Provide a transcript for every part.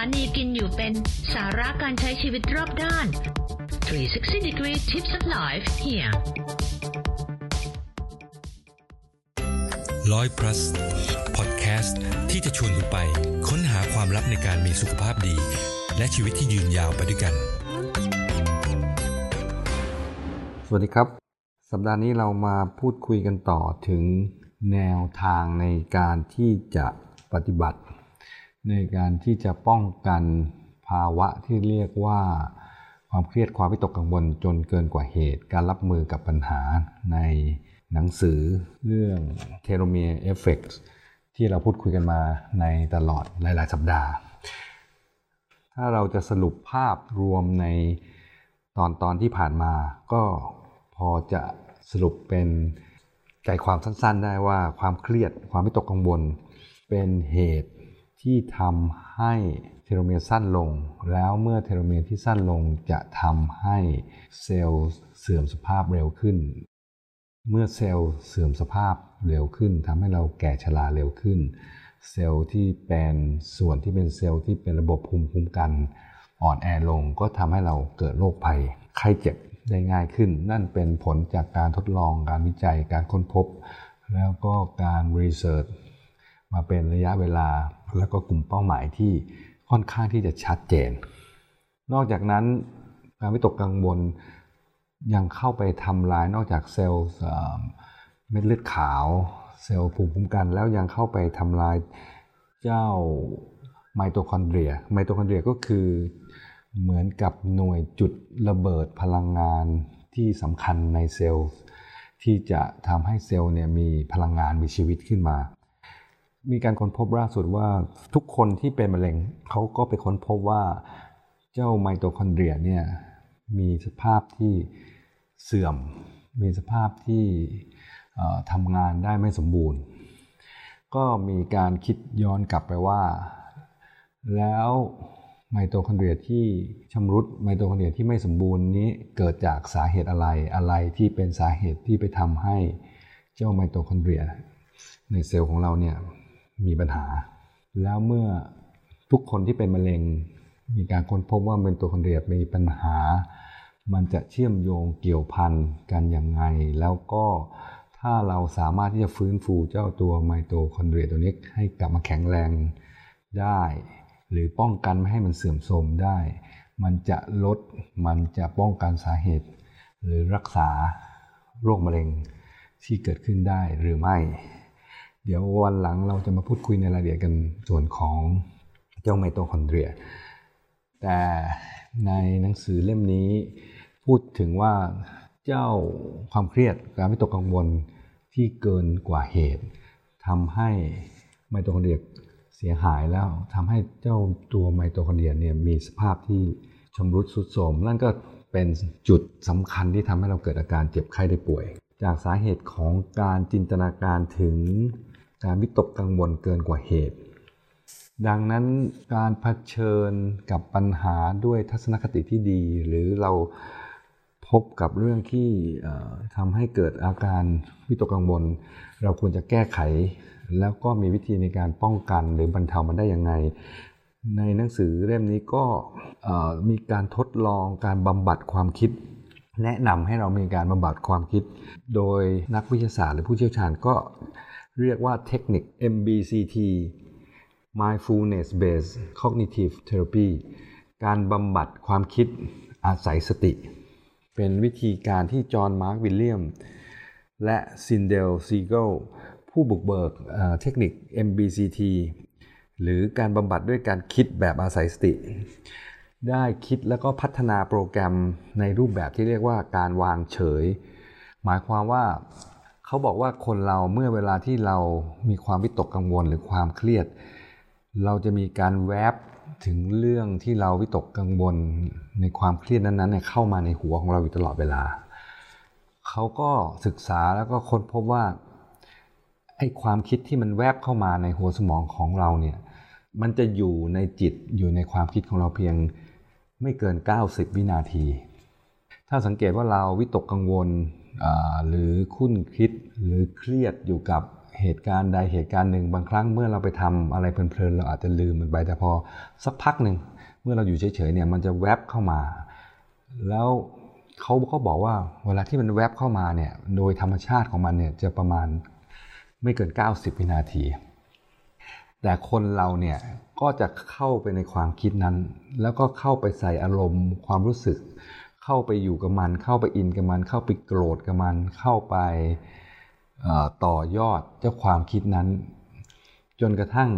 านีกินอยู่เป็นสาระการใช้ชีวิตรอบด้าน 360 degree tips of life here ร้อย plus พอดแคสต์ที่จะชวนคุณไป ค้นหาความลับในการมีสุขภาพดี และชีวิตที่ยืนยาวไปด้วยกัน สวัสดีครับ สัปดาห์นี้เรามาพูดคุยกันต่อถึงแนวทางในการที่จะปฏิบัติ ในการที่จะป้องกันภาวะที่เรียกว่าความเครียดความวิตกกังวลจนเกินกว่าเหตุ การรับมือกับปัญหาในหนังสือเรื่อง Telomere Effect ที่เราพูดคุยกันมาในตลอดหลาย ๆ สัปดาห์ ถ้าเราจะสรุปภาพรวมในตอนตอนที่ผ่านมาก็พอจะสรุปเป็นใจความสั้น ๆ ได้ว่าความเครียดความวิตกกังวล เป็นเหตุ ที่ทำให้เทโลเมียร์สั้นลง แล้วเมื่อเทโลเมียร์ที่สั้นลงจะทำให้เซลล์เสื่อมสภาพเร็วขึ้น เมื่อเซลล์เสื่อมสภาพเร็วขึ้นทำให้เราแก่ชราเร็วขึ้น เซลล์ที่เป็นส่วนที่เป็นเซลล์ที่เป็นระบบภูมิคุ้มกัน อ่อนแอลงก็ทำให้เราเกิดโรคภัยไข้เจ็บได้ง่ายขึ้น นั่นเป็นผลจากการทดลองการวิจัยการค้นพบ แล้วก็การ research มาเป็นระยะเวลา แล้วก็กลุ่มเป้าหมายที่ค่อนข้างที่จะชัดเจน นอกจากนั้นการวิตกกังวลยังเข้าไปทำลายนอกจากเซลล์เม็ดเลือดขาว เซลล์ภูมิคุ้มกัน แล้วยังเข้าไปทำลายเจ้าไมโตคอนเดรีย ไมโตคอนเดรียก็คือเหมือนกับหน่วยจุดระเบิดพลังงานที่สำคัญในเซลล์ ที่จะทำให้เซลล์เนี่ยมีพลังงานมีชีวิตขึ้นมา มีการค้นพบล่าสุดว่าทุกคนที่เป็นมะเร็งเขาก็ไปค้นพบว่าเจ้าไมโตคอนเดรียเนี่ยมีสภาพที่เสื่อม มีสภาพที่ทำงานได้ไม่สมบูรณ์ ก็มีการคิดย้อนกลับไปว่า แล้วไมโตคอนเดรียที่ชำรุดไมโตคอนเดรียที่ไม่สมบูรณ์นี้เกิดจากสาเหตุอะไรอะไรที่เป็นสาเหตุที่ไปทำให้เจ้าไมโตคอนเดรียในเซลล์ของเราเนี่ย มีปัญหา แล้วเมื่อทุกคนที่เป็นมะเร็ง มีการค้นพบว่าไมโตคอนเดรียมีปัญหา มันจะเชื่อมโยงเกี่ยวพันกันอย่างไง แล้วก็ถ้าเราสามารถที่จะฟื้นฟูเจ้าตัวไมโตคอนเดรียตัวนี้ให้กลับมาแข็งแรงได้ หรือป้องกันไม่ให้มันเสื่อมโทรมได้ มันจะลดมันจะป้องกันสาเหตุ หรือรักษาโรคมะเร็งที่เกิดขึ้นได้หรือไม่ เดี๋ยววันหลังเราจะมาพูดคุยในรายละเอียดกันส่วนของเจ้าไมโตคอนเดรีย แต่ในหนังสือเล่มนี้พูดถึงว่าเจ้าความเครียดการวิตกกังวลที่เกินกว่าเหตุทำให้ไมโตคอนเดรียเสียหายแล้วทำให้เจ้าตัวไมโตคอนเดรียเนี่ยมีสภาพที่ชำรุดทรุดโทรมนั่นก็เป็นจุดสำคัญที่ทำให้เราเกิดอาการเจ็บไข้ได้ป่วย จากสาเหตุของการจินตนาการถึง การวิตกกังวลเกินกว่าเหตุ ดังนั้นการเผชิญกับปัญหาด้วยทัศนคติที่ดี หรือเราพบกับเรื่องที่ทำให้เกิดอาการวิตกกังวล เราควรจะแก้ไข แล้วก็มีวิธีในการป้องกันหรือบรรเทามันได้ยังไง ในหนังสือเล่มนี้ก็มีการทดลองการบำบัดความคิด แนะนำให้เรามีการบำบัดความคิด โดยนักวิทยาศาสตร์หรือผู้เชี่ยวชาญก็ เรียกว่าเทคนิค MBCT Mindfulness Based Cognitive Therapy การบำบัดความคิดอาศัยสติ เป็นวิธีการที่จอห์นมาร์ควิลเลียม และซินเดลซีเกลผู้บุกเบิกเทคนิค MBCT หรือการบำบัดด้วยการคิดแบบอาศัยสติ ได้คิดแล้วก็พัฒนาโปรแกรมในรูปแบบที่เรียกว่าการวางเฉย หมายความว่า เขาบอกว่าคนเราเมื่อเวลาที่เรามีความวิตกกังวลหรือความเครียด เราจะมีการแวบถึงเรื่องที่เราวิตกกังวลในความเครียดนั้นๆเนี่ยเข้ามาในหัวของเราอยู่ตลอดเวลา เขาก็ศึกษาแล้วก็ค้นพบว่าไอ้ความคิดที่มันแวบเข้ามาในหัวสมองของเราเนี่ยมันจะอยู่ในจิตอยู่ในความคิดของเราเพียงไม่เกิน 90 วินาที ถ้าสังเกตว่าเราวิตกกังวล หรือคุ้นคิดหรือเครียดอยู่กับเหตุการณ์ใดเหตุการณ์หนึ่งบางครั้งเมื่อเราไปทำอะไรเพลินๆเราอาจจะลืมมันไปแต่พอสักพักหนึ่งเมื่อเราอยู่เฉยๆเนี่ยมันจะแวบเข้ามา แล้วเขาก็บอกว่าเวลาที่มันแวบเข้ามาเนี่ยโดยธรรมชาติของมันเนี่ยจะประมาณไม่เกิน 90 วินาที แต่คนเราเนี่ยก็จะเข้าไปในความคิดนั้น แล้วก็เข้าไปใส่อารมณ์ความรู้สึก เข้าไปอยู่กับมัน เข้าไปอินกับมัน เข้าไปโกรธกับมัน เข้าไปต่อยอดเจ้าความคิดนั้น จนกระทั่ง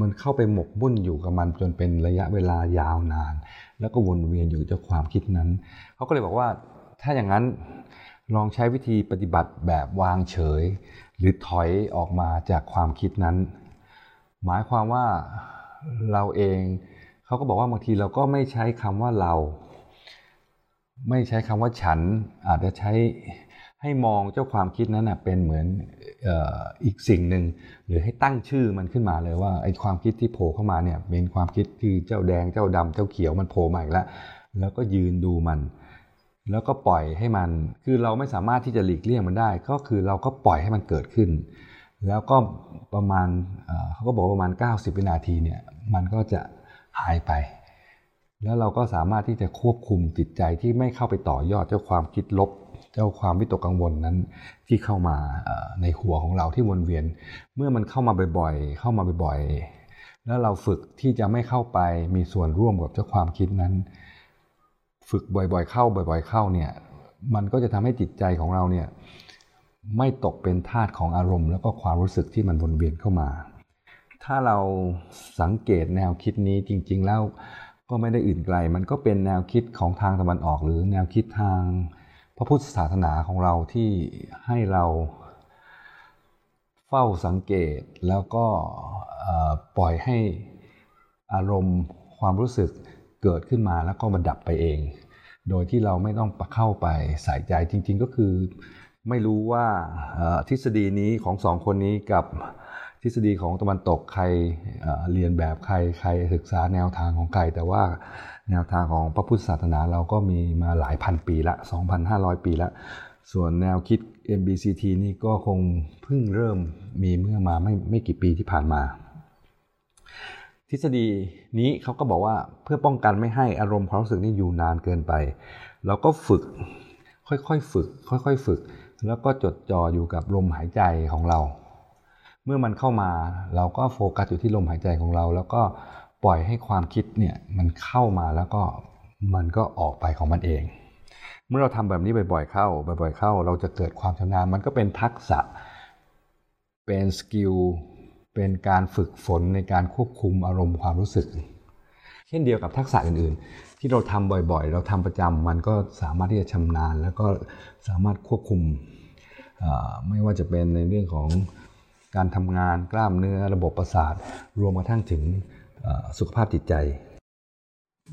มันเข้าไปหมกบุ่นอยู่กับมันจนเป็นระยะเวลายาวนาน แล้วก็วนเวียนอยู่เจ้าความคิดนั้นเขาก็เลยบอกว่าถ้าอย่างนั้นลองใช้วิธีปฏิบัติแบบวางเฉย หรือถอยออกมาจากความคิดนั้น หมายความว่าเราเองเขาก็บอกว่าบางทีเราก็ไม่ใช้คำว่าเรา ไม่ใช้คำว่าฉันอาจจะใช้ให้มองเจ้าความคิดนั้นเป็นเหมือนอีกสิ่งหนึ่งหรือให้ตั้งชื่อมันขึ้นมาเลยว่าไอ้ความคิดที่โผล่เข้ามาเนี่ยเป็นความคิดที่เจ้าแดงเจ้าดำเจ้าเขียวมันโผล่มาอีกแล้วแล้วก็ยืนดูมัน แล้วก็ปล่อยให้มัน คือเราไม่สามารถที่จะหลีกเลี่ยงมันได้ ก็คือเราก็ปล่อยให้มันเกิดขึ้น แล้วก็ประมาณเขาก็บอกประมาณ 90 วินาทีเนี่ยมันก็จะหายไป แล้วเราก็สามารถที่จะควบคุมจิตใจที่ไม่เข้าไปต่อยอดเจ้าความคิดลบ เจ้าความวิตกกังวลนั้นที่เข้ามาในหัวของเราที่วนเวียน เมื่อมันเข้ามาบ่อยๆ เข้ามาบ่อยๆ แล้วเราฝึกที่จะไม่เข้าไปมีส่วนร่วมกับเจ้าความคิดนั้น ฝึกบ่อยๆ เข้าบ่อย ๆ เข้าเนี่ยมันก็จะทำให้จิตใจของเราเนี่ยไม่ตกเป็นทาสของอารมณ์ แล้วก็ความรู้สึกที่มันวนเวียนเข้ามา ถ้าเราสังเกตแนวคิดนี้จริง ๆ แล้ว ก็ไม่ได้อื่นไกล มันก็เป็นแนวคิดของทางตะวันออก หรือแนวคิดทางพระพุทธศาสนาของเราที่ให้เราเฝ้าสังเกตแล้วก็ปล่อยให้อารมณ์ความรู้สึกเกิดขึ้นมาแล้วก็มันดับไปเอง โดยที่เราไม่ต้องเข้าไปใส่ใจจริง ๆ ก็คือไม่รู้ว่าทฤษฎีนี้ของสองคนนี้กับ ทฤษฎีของตะวันตกใครเรียนแบบใครใครศึกษาแนวทางของใคร แต่ว่าแนวทางของพระพุทธศาสนาเราก็มีมาหลายพันปีละ 2,500 ปีละ ส่วนแนวคิด MBCT นี่ก็คงเพิ่งเริ่มมีเมื่อมาไม่ไม่กี่ปีที่ผ่านมา ทฤษฎีนี้เขาก็บอกว่าเพื่อป้องกันไม่ให้อารมณ์ความรู้สึกนี่อยู่นานเกินไป เราก็ฝึกค่อยๆฝึก ค่อยๆฝึก แล้วก็จดจ่ออยู่กับลมหายใจของเรา เมื่อมันเข้ามาเราก็โฟกัสอยู่ที่ลมหายใจของเรา แล้วก็ปล่อยให้ความคิดเนี่ยมันเข้ามาแล้วก็มันก็ออกไปของมันเอง เมื่อเราทำแบบนี้บ่อยๆ เข้า บ่อยๆ เข้า เราจะเกิดความชำนาญมันก็เป็นทักษะ เป็นสกิล เป็นการฝึกฝนในการควบคุมอารมณ์ความรู้สึก เช่นเดียวกับทักษะอื่นๆ ที่เราทำบ่อยๆ เราทำประจำมันก็สามารถที่จะชำนาญ แล้วก็สามารถควบคุมไม่ว่าจะเป็นในเรื่องของ การทำงานกล้ามเนื้อระบบประสาท รวมกระทั่งถึงสุขภาพจิตใจ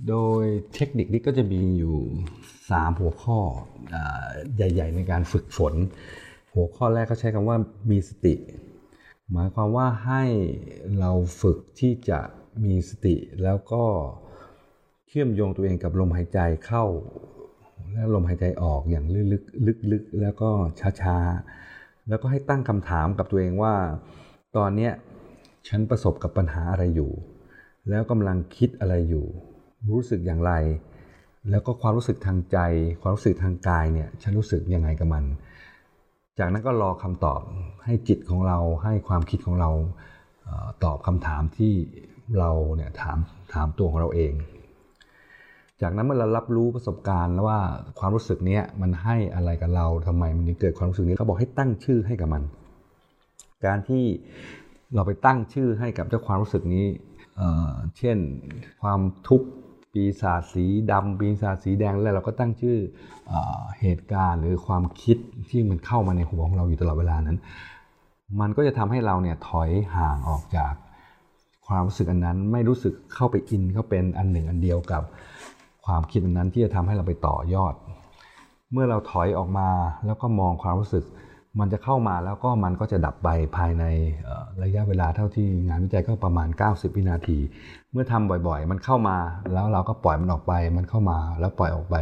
โดยเทคนิคนี้ก็จะมีอยู่ 3 หัวข้อใหญ่ ๆ ในการฝึกฝน หัวข้อแรกเขาใช้คำว่ามีสติ หมายความว่าให้เราฝึกที่จะมีสติแล้วก็เชื่อมโยงตัวเองกับลมหายใจเข้าและลมหายใจออกอย่างลึกๆลึกๆแล้วก็ช้าๆ แล้วก็ให้ตั้งคำถามกับตัวเองว่า ตอนนี้ฉันประสบกับปัญหาอะไรอยู่ แล้วกำลังคิดอะไรอยู่ รู้สึกอย่างไร แล้วก็ความรู้สึกทางใจ ความรู้สึกทางกายเนี่ยฉันรู้สึกยังไงกับมัน จากนั้นก็รอคำตอบให้จิตของเราให้ความคิดของเราตอบคำถามที่เราเนี่ยถามถามตัวของเราเอง จากนั้นเมื่อเรารับรู้ประสบการณ์แล้วว่าความรู้สึกนี้มันให้อะไรกับเราทำไมมันถึงเกิดความรู้สึกนี้เขาบอกให้ตั้งชื่อให้กับมัน การที่เราไปตั้งชื่อให้กับเจ้าความรู้สึกนี้เช่นความทุกข์ปีศาจสีดำปีศาจสีแดงแล้วเราก็ตั้งชื่ออเหตุการณ์หรือความคิดที่มันเข้ามาในหัวของเราอยู่ตลอดเวลานั้น มันก็จะทำให้เราเนี่ยถอยห่างออกจากความรู้สึกอันนั้นไม่รู้สึกเข้าไปอินเข้าเป็นอันหนึ่งอันเดียวกับ ความคิดนั้นที่จะทำให้เราไปต่อยอด เมื่อเราถอยออกมาแล้วก็มองความรู้สึก มันจะเข้ามาแล้วก็มันก็จะดับไปภายในระยะเวลาเท่าที่งานวิจัยก็ประมาณ 90 วินาที เมื่อทำบ่อยๆ มันเข้ามาแล้วเราก็ปล่อยมันออกไป มันเข้ามาแล้วปล่อยออกไป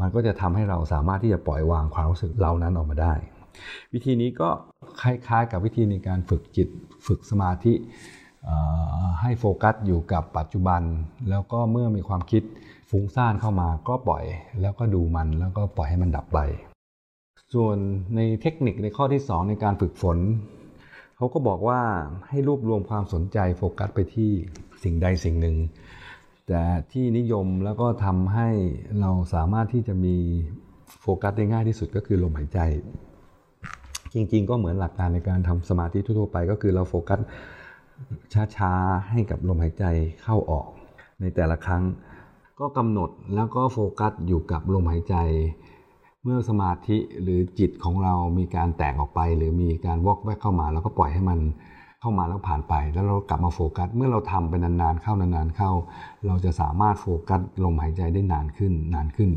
มันก็จะทำให้เราสามารถที่จะปล่อยวางความรู้สึกเหล่านั้นออกมาได้ วิธีนี้ก็คล้ายๆ กับวิธีในการฝึกจิตฝึกสมาธิ ให้โฟกัสอยู่กับปัจจุบัน แล้วก็เมื่อมีความคิดฟุ้งซ่านเข้ามาก็ปล่อย แล้วก็ดูมันแล้วก็ปล่อยให้มันดับไป ส่วนในเทคนิคในข้อที่ 2 ในการฝึกฝน เขาก็บอกว่าให้รวบรวมความสนใจโฟกัสไปที่สิ่งใดสิ่งหนึ่ง แต่ที่นิยมแล้วก็ทำให้เราสามารถที่จะมีโฟกัสได้ง่ายที่สุดก็คือลมหายใจ จริงๆ ก็เหมือนหลักการในการทำสมาธิทั่วๆไป ก็คือเราโฟกัส ช้าๆ ให้กับลมหายใจเข้าออก ในแต่ละครั้ง ก็กำหนดแล้วก็โฟกัสอยู่กับลมหายใจ เมื่อสมาธิหรือจิตของเรามีการแตกออกไป หรือมีการวอกแวกเข้ามาเราก็ปล่อยให้มันเข้ามาแล้วผ่านไป แล้วเรากลับมาโฟกัสเมื่อเราทำไปนานๆเข้านานๆเข้า เราจะสามารถโฟกัสลมหายใจได้นานขึ้นนานขึ้น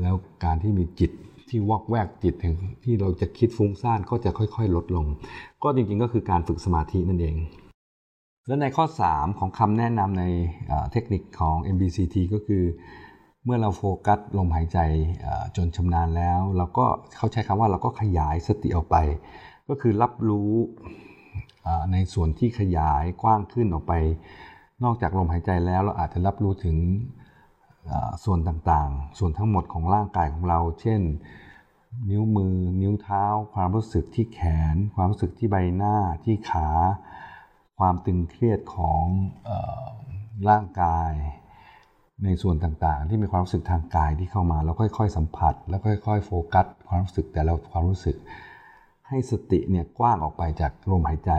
แล้วการที่มีจิตที่วอกแวกจิตที่เราจะคิดฟุ้งซ่านก็จะค่อย ๆ ลดลง ก็จริงๆก็คือการฝึกสมาธินั่นเอง และในข้อ 3 ของคำแนะนำในเทคนิคของ MBCT ก็คือ เมื่อเราโฟกัสลมหายใจจนชำนาญแล้ว เราก็เขาใช้คำว่าเราก็ขยายสติออกไป ก็คือรับรู้ในส่วนที่ขยายกว้างขึ้นออกไป นอกจากลมหายใจแล้วเราอาจจะรับรู้ถึงส่วนต่างๆ ส่วนทั้งหมดของร่างกายของเรา เช่น นิ้วมือ นิ้วเท้า ความรู้สึกที่แขน ความรู้สึกที่ใบหน้าที่ขา ความตึงเครียดของอร่างกาย ในส่วนต่างๆ ที่มีความรู้สึกทางกายที่เข้ามาแล้วค่อย ๆ สัมผัส แล้วค่อย ๆ โฟกัส ความรู้สึกแต่ละความรู้สึก ให้สติเนี่ยกว้างออกไปจากลมหายใจ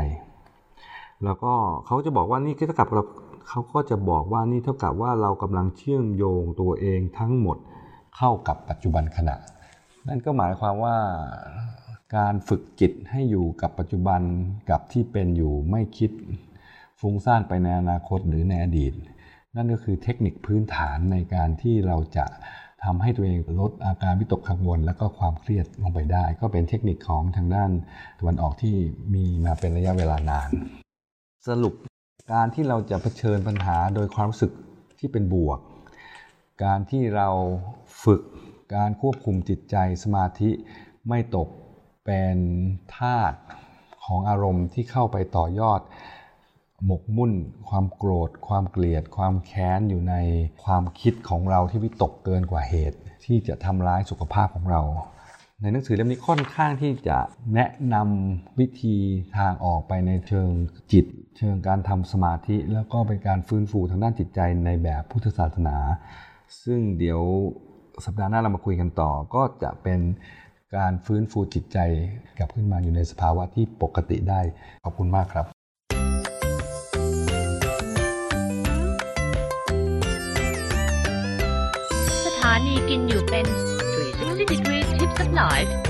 แล้วก็เขาจะบอกว่านี่เท่ากับเราเขาก็จะบอกว่านี่เท่ากับว่าเรากำลังเชื่อมโยงตัวเองทั้งหมดเข้ากับปัจจุบันขณะ นั่นก็หมายความว่า การฝึกจิตให้อยู่กับปัจจุบันกับที่เป็นอยู่ไม่คิดฟุ้งซ่านไปในอนาคตหรือในอดีต นั่นก็คือเทคนิคพื้นฐานในการที่เราจะทำให้ตัวเองลดอาการวิตกกังวล และก็ความเครียดลงไปได้ ก็เป็นเทคนิคของทางด้านตะวันออกที่มีมาเป็นระยะเวลานาน สรุปการที่เราจะเผชิญปัญหาโดยความรู้สึกที่เป็นบวก การที่เราฝึกการควบคุมจิตใจสมาธิไม่ตก เป็นธาตุของอารมณ์ที่เข้าไปต่อยอด หมกมุ่น ความโกรธ ความเกลียด ความแค้นอยู่ในความคิดของเราที่วิตกเกินกว่าเหตุ ที่จะทำร้ายสุขภาพของเรา ในหนังสือเล่มนี้ค่อนข้างที่จะแนะนำวิธีทางออกไปในเชิงจิต เชิงการทำสมาธิ แล้วก็เป็นการฟื้นฟูทางด้านจิตใจในแบบพุทธศาสนา ซึ่งเดี๋ยวสัปดาห์หน้าเรามาคุยกันต่อก็จะเป็น การฟื้นฟูจิตใจกลับขึ้นมาอยู่ในสภาวะที่ปกติได้ ขอบคุณมากครับสถานีกินอยู่เป็น 360 degree tips of life